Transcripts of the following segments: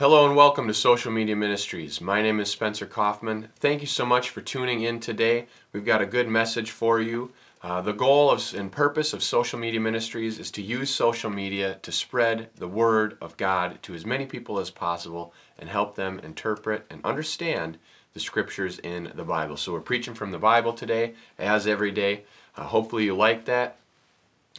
Hello and welcome to Social Media Ministries. My name is Spencer Kaufman. Thank you so much for tuning in today. We've got a good message for you. Uh, the goal of, and purpose of Social Media Ministries is to use social media to spread the Word of God to as many people as possible and help them interpret and understand the scriptures in the Bible. So we're preaching from the Bible today, as every day. Uh, hopefully you like that.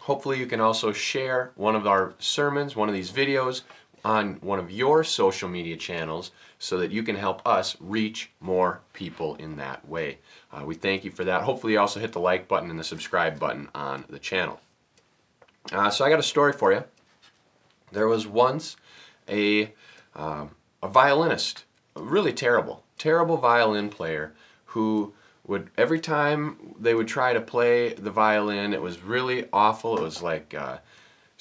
Hopefully you can also share one of our sermons, one of these videos on one of your social media channels so that you can help us reach more people in that way. Uh, we thank you for that. Hopefully, you also hit the like button and the subscribe button on the channel. Uh, so, I got a story for you. There was once a, uh, a violinist, really terrible, terrible violin player who would every time they would try to play the violin, it was really awful. It was like uh,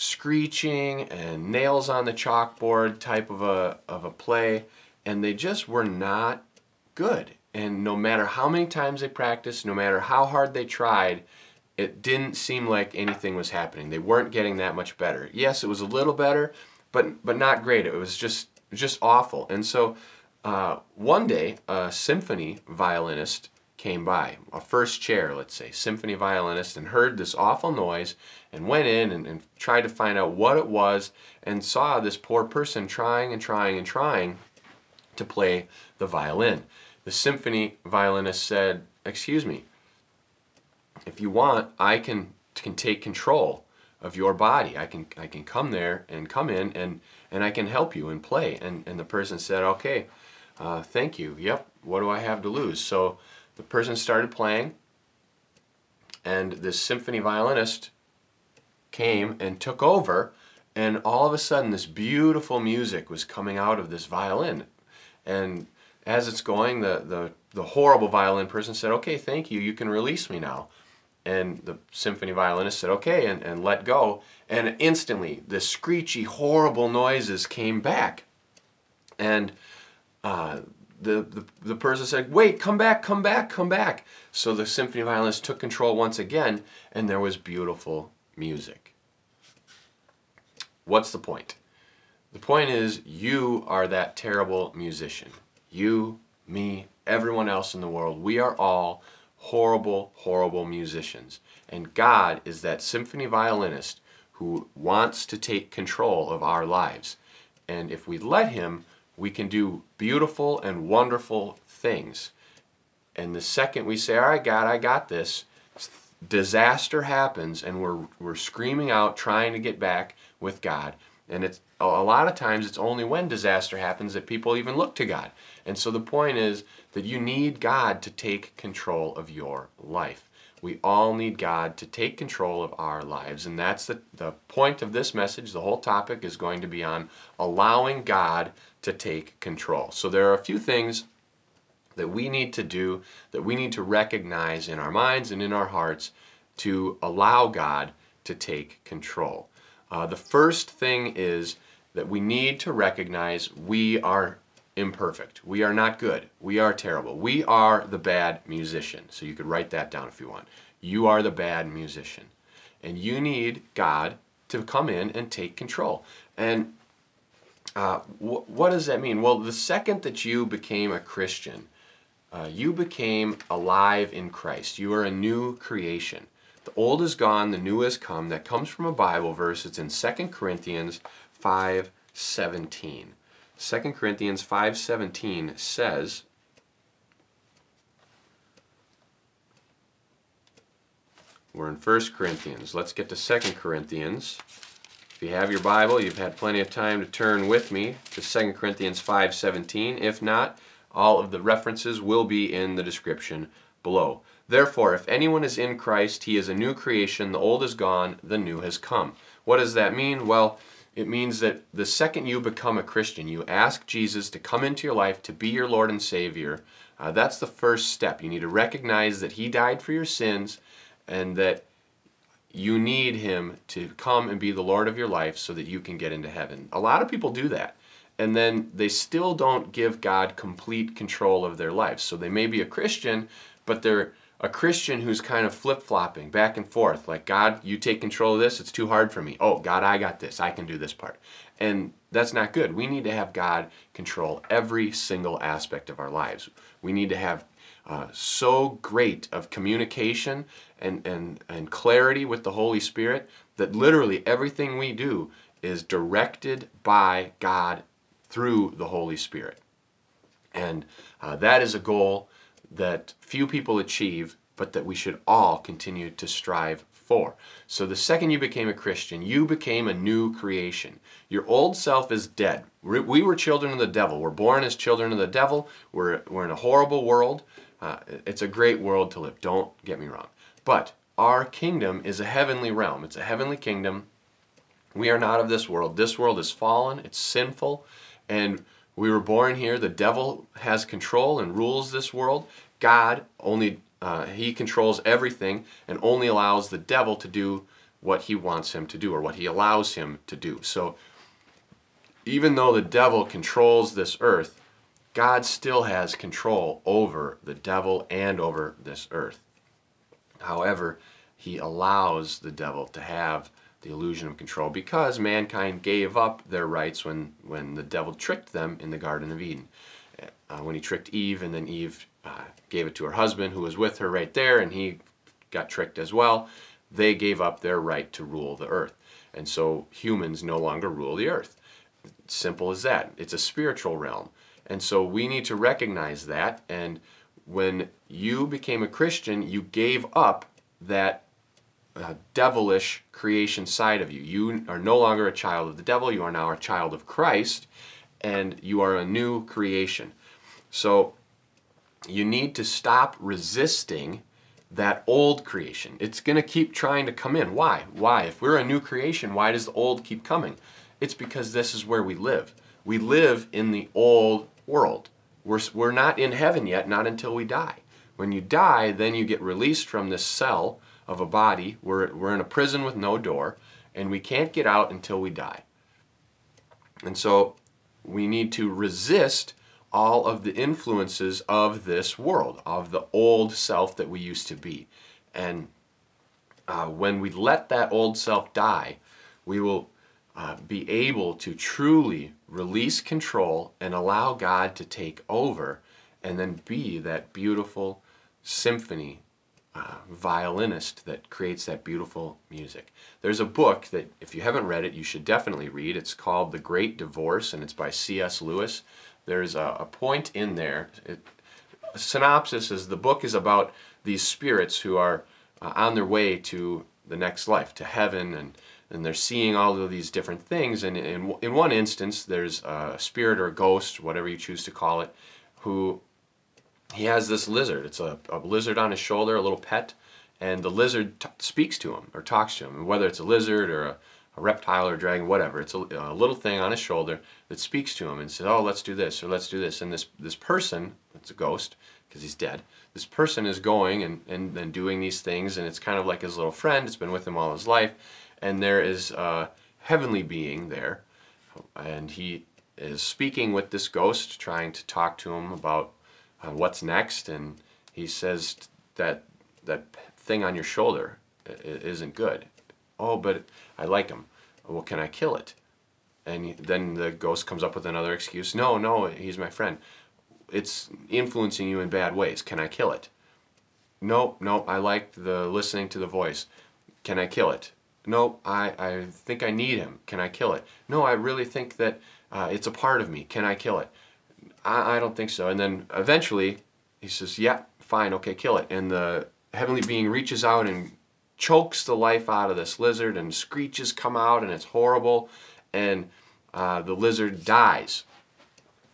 screeching and nails on the chalkboard type of a, of a play, and they just were not good. And no matter how many times they practiced, no matter how hard they tried, it didn't seem like anything was happening. They weren't getting that much better. Yes, it was a little better, but but not great. It was just just awful. And so uh, one day, a symphony violinist came by, a first chair, let's say, symphony violinist, and heard this awful noise and went in and, and, tried to find out what it was and saw this poor person trying and trying and trying to play the violin. The symphony violinist said, Excuse me, if you want, I can, can take control of your body. I can, I can come there and come in and, and I can help you and play. And, and the person said, Okay, uh, thank you. Yep, what do I have to lose? So the person started playing, and this symphony violinist came and took over, and all of a sudden, this beautiful music was coming out of this violin. And as it's going, the, the, the horrible violin person said, Okay, thank you, you can release me now. And the symphony violinist said, Okay, and, and let go. And instantly, the screechy, horrible noises came back. And uh, the, the, the person said, Wait, come back, come back, come back. So the symphony violinist took control once again, and there was beautiful music. What's the point? The point is, you are that terrible musician. You, me, everyone else in the world, we are all horrible, horrible musicians. And God is that symphony violinist who wants to take control of our lives. And if we let Him, we can do beautiful and wonderful things. And the second we say, All right, God, I got this, disaster happens and we're, we're screaming out trying to get back with God. And it's a lot of times it's only when disaster happens that people even look to God. And so the point is that you need God to take control of your life. We all need God to take control of our lives. And that's the, the point of this message. The whole topic is going to be on allowing God to take control. So there are a few things that we need to do, that we need to recognize in our minds and in our hearts to allow God to take control. Uh, the first thing is that we need to recognize we are imperfect. We are not good. We are terrible. We are the bad musician. So you could write that down if you want. You are the bad musician. And you need God to come in and take control. And uh, wh- what does that mean? Well, the second that you became a Christian, uh, you became alive in Christ. You are a new creation. The old is gone, the new has come. That comes from a Bible verse. It's in 2 Corinthians 5 17. 2 Corinthians 5:17 says We're in 1 Corinthians. Let's get to 2 Corinthians. If you have your Bible, you've had plenty of time to turn with me to 2 Corinthians 5:17. If not, all of the references will be in the description below. Therefore, if anyone is in Christ, he is a new creation. The old is gone, the new has come. What does that mean? Well, it means that the second you become a Christian, you ask Jesus to come into your life to be your Lord and Savior. Uh, that's the first step. You need to recognize that He died for your sins and that you need Him to come and be the Lord of your life so that you can get into heaven. A lot of people do that. And then they still don't give God complete control of their lives. So they may be a Christian, but they're a Christian who's kind of flip flopping back and forth, like, God, you take control of this, it's too hard for me. Oh, God, I got this, I can do this part. And that's not good. We need to have God control every single aspect of our lives. We need to have uh, so great of communication and, and, and clarity with the Holy Spirit that literally everything we do is directed by God through the Holy Spirit. And uh, that is a goal that few people achieve, but that we should all continue to strive for. So the second you became a Christian, you became a new creation. Your old self is dead. We were children of the devil. We're born as children of the devil. We're, we're in a horrible world. Uh, it's a great world to live, don't get me wrong. But our kingdom is a heavenly realm, it's a heavenly kingdom. We are not of this world. This world is fallen, it's sinful, and we were born here. The devil has control and rules this world. God only, uh, he controls everything and only allows the devil to do what he wants him to do or what he allows him to do. So even though the devil controls this earth, God still has control over the devil and over this earth. However, he allows the devil to have the illusion of control because mankind gave up their rights when, when the devil tricked them in the Garden of Eden. Uh, when he tricked Eve, and then Eve uh, gave it to her husband who was with her right there, and he got tricked as well. They gave up their right to rule the earth. And so humans no longer rule the earth. Simple as that. It's a spiritual realm. And so we need to recognize that. And when you became a Christian, you gave up that uh, devilish creation side of you. You are no longer a child of the devil, you are now a child of Christ, and you are a new creation. So you need to stop resisting that old creation. It's going to keep trying to come in. Why? Why? If we're a new creation, why does the old keep coming? It's because this is where we live. We live in the old world. We're, we're not in heaven yet, not until we die. When you die, then you get released from this cell of a body. We're, we're in a prison with no door, and we can't get out until we die. And so we need to resist all of the influences of this world, of the old self that we used to be. And uh, when we let that old self die, we will uh, be able to truly release control and allow God to take over and then be that beautiful symphony uh, violinist that creates that beautiful music. There's a book that, if you haven't read it, you should definitely read. It's called The Great Divorce and it's by C.S. Lewis. There's a, a point in there. It, a synopsis is the book is about these spirits who are uh, on their way to the next life, to heaven, and and they're seeing all of these different things. And in, in one instance, there's a spirit or a ghost, whatever you choose to call it, who he has this lizard. It's a, a lizard on his shoulder, a little pet, and the lizard t- speaks to him or talks to him. And whether it's a lizard or a, a reptile or a dragon, whatever, it's a, a, little thing on his shoulder that speaks to him and says, "Oh, let's do this or let's do this." And this this person, it's a ghost because he's dead. This person is going and, and and doing these things, and it's kind of like his little friend. It's been with him all his life and there is a heavenly being there, and he is speaking with this ghost, trying to talk to him about uh, what's next, and he says that that thing on your shoulder isn't good. Oh, but I like him. Well, can I kill it? And then the ghost comes up with another excuse. No, no, he's my friend. It's influencing you in bad ways. Can I kill it? Nope, nope. I like the listening to the voice. Can I kill it? No, I, I think I need him. Can I kill it? No, I really think that uh, it's a part of me. Can I kill it? I, I don't think so. And then eventually he says, yeah, fine, okay, kill it. And the heavenly being reaches out and chokes the life out of this lizard and screeches come out and it's horrible. And uh, the lizard dies.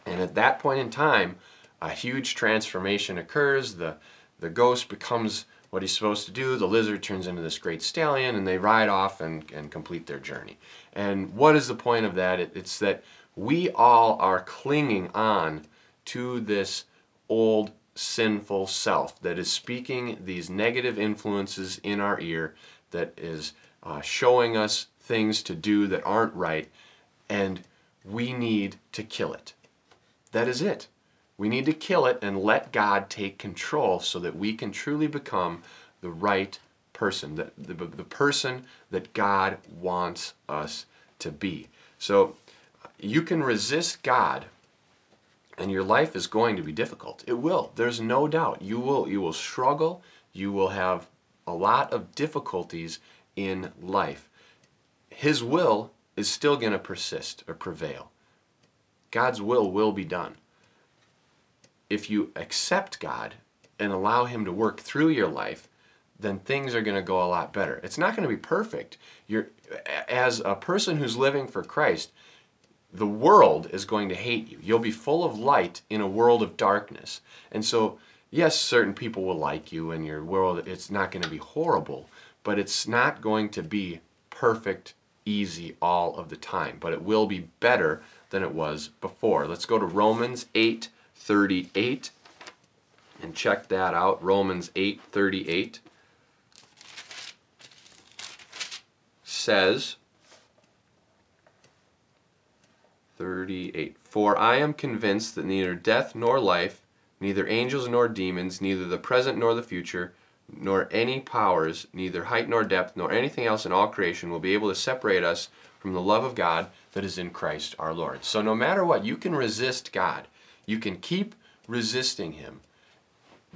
And at that point in time, a huge transformation occurs. The, the ghost becomes what he's supposed to do. The lizard turns into this great stallion and they ride off and, and complete their journey. And what is the point of that? It, it's that we all are clinging on to this old sinful self that is speaking these negative influences in our ear, that is uh, showing us things to do that aren't right, and we need to kill it. That is it. We need to kill it and let God take control so that we can truly become the right person, the, the, the person that God wants us to be. So you can resist God and your life is going to be difficult. It will. There's no doubt. You will you will struggle, you will have a lot of difficulties in life. His will is still going to persist or prevail. God's will will be done. If you accept God and allow him to work through your life, then things are going to go a lot better. It's not going to be perfect. You're as a person who's living for Christ, the world is going to hate you. You'll be full of light in a world of darkness. And so, yes, certain people will like you in your world. It's not going to be horrible, but it's not going to be perfect, easy all of the time. But it will be better than it was before. Let's go to Romans 8 38 and check that out. Romans 8 38 says, 38. For I am convinced that neither death nor life, neither angels nor demons, neither the present nor the future, nor any powers, neither height nor depth, nor anything else in all creation will be able to separate us from the love of God that is in Christ our Lord. So no matter what, you can resist God. You can keep resisting Him,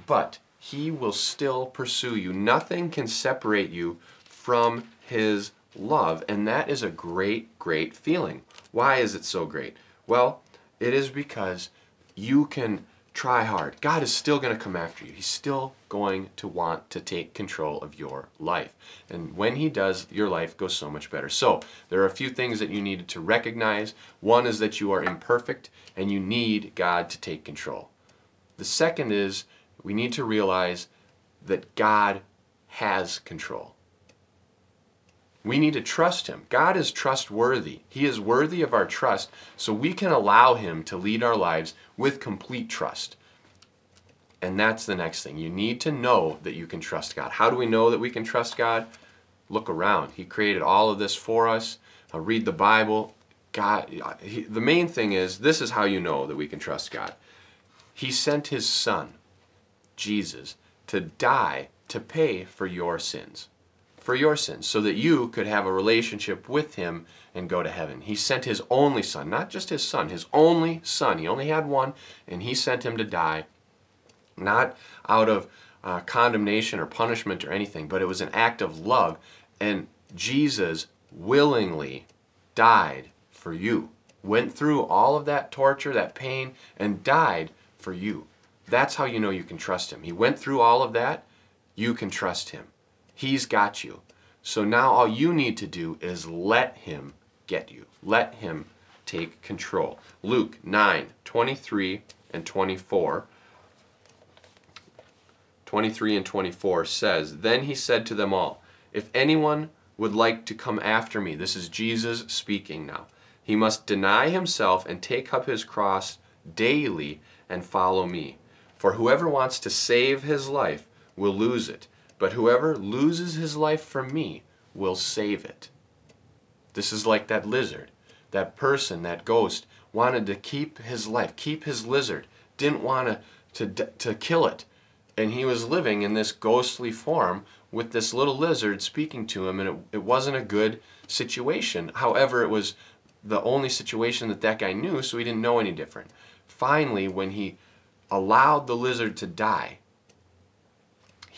but He will still pursue you. Nothing can separate you from His love, and that is a great, great feeling. Why is it so great? Well, it is because you can try hard. God is still going to come after you. He's still going to want to take control of your life. And when He does, your life goes so much better. So, there are a few things that you needed to recognize. One is that you are imperfect and you need God to take control. The second is we need to realize that God has control. We need to trust Him. God is trustworthy. He is worthy of our trust, so we can allow Him to lead our lives with complete trust. And that's the next thing. You need to know that you can trust God. How do we know that we can trust God? Look around. He created all of this for us. Uh, read the Bible. God, he, the main thing is this is how you know that we can trust God. He sent His Son, Jesus, to die to pay for your sins for your sins so that you could have a relationship with him and go to heaven. He sent his only son, not just his son, his only son. He only had one, and he sent him to die, not out of uh, condemnation or punishment or anything, but it was an act of love. And Jesus willingly died for you, went through all of that torture, that pain, and died for you. That's how you know you can trust him. He went through all of that, you can trust him. He's got you. So now all you need to do is let Him get you. Let Him take control. Luke 9 23 and 24. 23 and 24 says, Then he said to them all, If anyone would like to come after me, this is Jesus speaking now, he must deny himself and take up his cross daily and follow me. For whoever wants to save his life will lose it but whoever loses his life for me will save it. This is like that lizard. That person, that ghost, wanted to keep his life, keep his lizard, didn't want to, to, to kill it. And he was living in this ghostly form with this little lizard speaking to him, and it, it wasn't a good situation. However, it was the only situation that that guy knew, so he didn't know any different. Finally, when he allowed the lizard to die,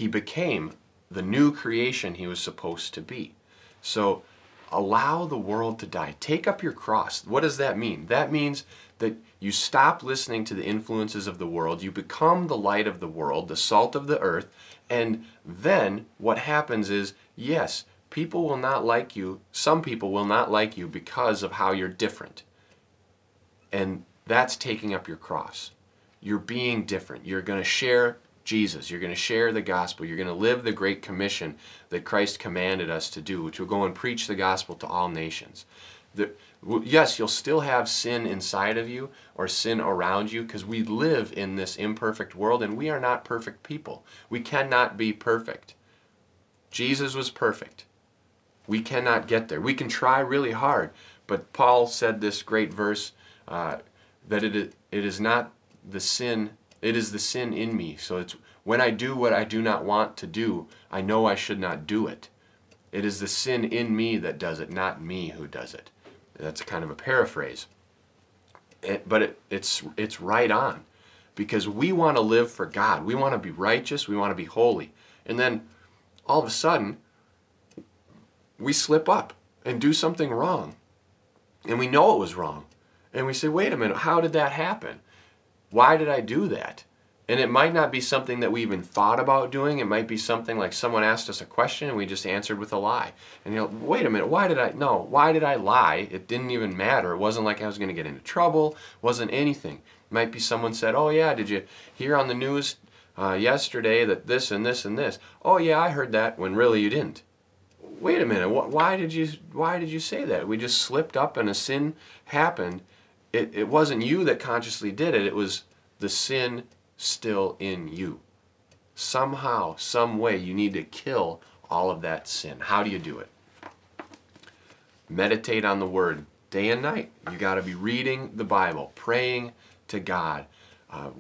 he became the new creation he was supposed to be. So allow the world to die. Take up your cross. What does that mean? That means that you stop listening to the influences of the world, you become the light of the world, the salt of the earth, and then what happens is, yes, people will not like you, some people will not like you because of how you're different. And that's taking up your cross. You're being different. You're going to share Jesus. You're going to share the gospel. You're going to live the great commission that Christ commanded us to do, which will go and preach the gospel to all nations. The, yes, you'll still have sin inside of you or sin around you because we live in this imperfect world and we are not perfect people. We cannot be perfect. Jesus was perfect. We cannot get there. We can try really hard, but Paul said this great verse uh, that it, it is not the sin, it is the sin in me. So it's when I do what I do not want to do, I know I should not do it. It is the sin in me that does it, not me who does it. That's kind of a paraphrase. It, but it, it's, it's right on because we want to live for God. We want to be righteous. We want to be holy. And then all of a sudden, we slip up and do something wrong. And we know it was wrong. And we say, wait a minute, how did that happen? Why did I do that? And it might not be something that we even thought about doing. It might be something like someone asked us a question and we just answered with a lie. And you know, wait a minute, why did I, no, why did I lie? It didn't even matter. It wasn't like I was going to get into trouble, wasn't anything. It might be someone said, oh yeah, did you hear on the news uh, yesterday that this and this and this? Oh yeah, I heard that, when really you didn't. Wait a minute, wh- why did you, why did you say that? We just slipped up and a sin happened. It, it wasn't you that consciously did it, it was the sin still in you. Somehow, some way, you need to kill all of that sin. How do you do it? Meditate on the Word day and night. You got to be reading the Bible, praying to God, uh,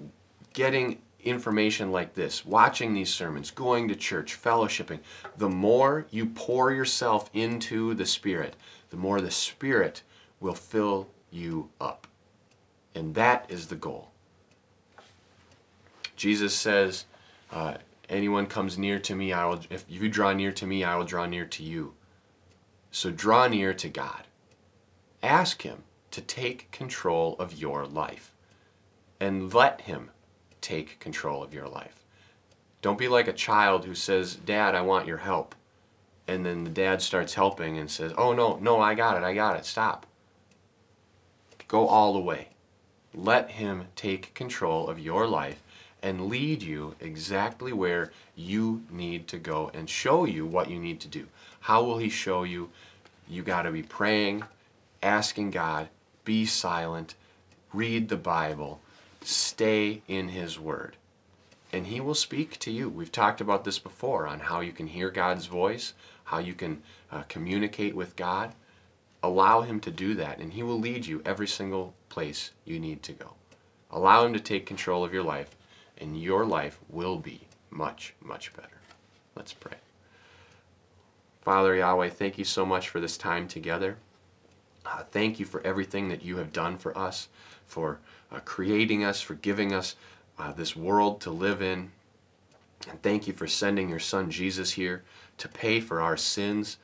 getting information like this, watching these sermons, going to church, fellowshipping. The more you pour yourself into the Spirit, the more the Spirit will fill you up. And that is the goal. Jesus says, uh, anyone comes near to me, I will, if you draw near to me, I will draw near to you. So draw near to God. Ask Him to take control of your life. And let Him take control of your life. Don't be like a child who says, Dad, I want your help. And then the dad starts helping and says, Oh, no, no, I got it, I got it, stop. Go all the way. Let Him take control of your life and lead you exactly where you need to go and show you what you need to do. How will He show you? You got to be praying, asking God, be silent, read the Bible, stay in His Word. And He will speak to you. We've talked about this before on how you can hear God's voice, how you can uh, communicate with God. Allow Him to do that, and He will lead you every single place you need to go. Allow Him to take control of your life and your life will be much, much better. Let's pray. Father Yahweh, thank you so much for this time together. Uh, thank you for everything that you have done for us, for uh, creating us, for giving us uh, this world to live in. And thank you for sending your son Jesus here to pay for our sins,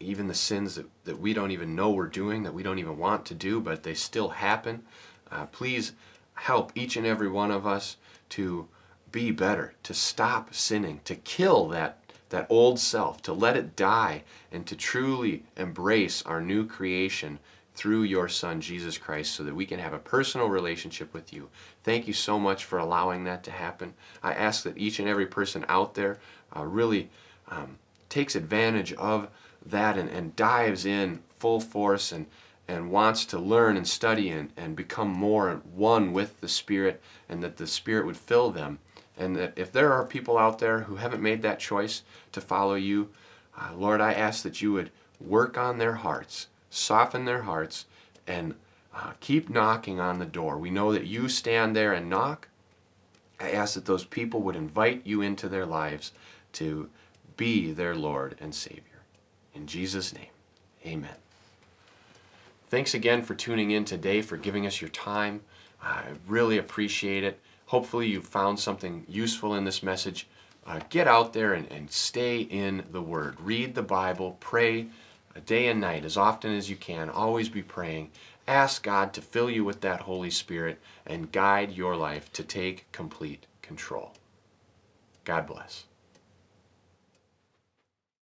even the sins that, that we don't even know we're doing, that we don't even want to do, but they still happen. Uh, please help each and every one of us to be better, to stop sinning, to kill that, that old self, to let it die, and to truly embrace our new creation through your Son, Jesus Christ, so that we can have a personal relationship with you. Thank you so much for allowing that to happen. I ask that each and every person out there uh, really um, takes advantage of that and, and dives in full force and, and wants to learn and study and, and become more one with the Spirit, and that the Spirit would fill them. And that if there are people out there who haven't made that choice to follow you, uh, Lord, I ask that you would work on their hearts, soften their hearts, and uh, keep knocking on the door. We know that you stand there and knock. I ask that those people would invite you into their lives to be their Lord and Savior. In Jesus' name, amen. Thanks again for tuning in today, for giving us your time. I really appreciate it. Hopefully, you found something useful in this message. Uh, get out there and, and stay in the Word. Read the Bible, pray day and night as often as you can. Always be praying. Ask God to fill you with that Holy Spirit and guide your life to take complete control. God bless.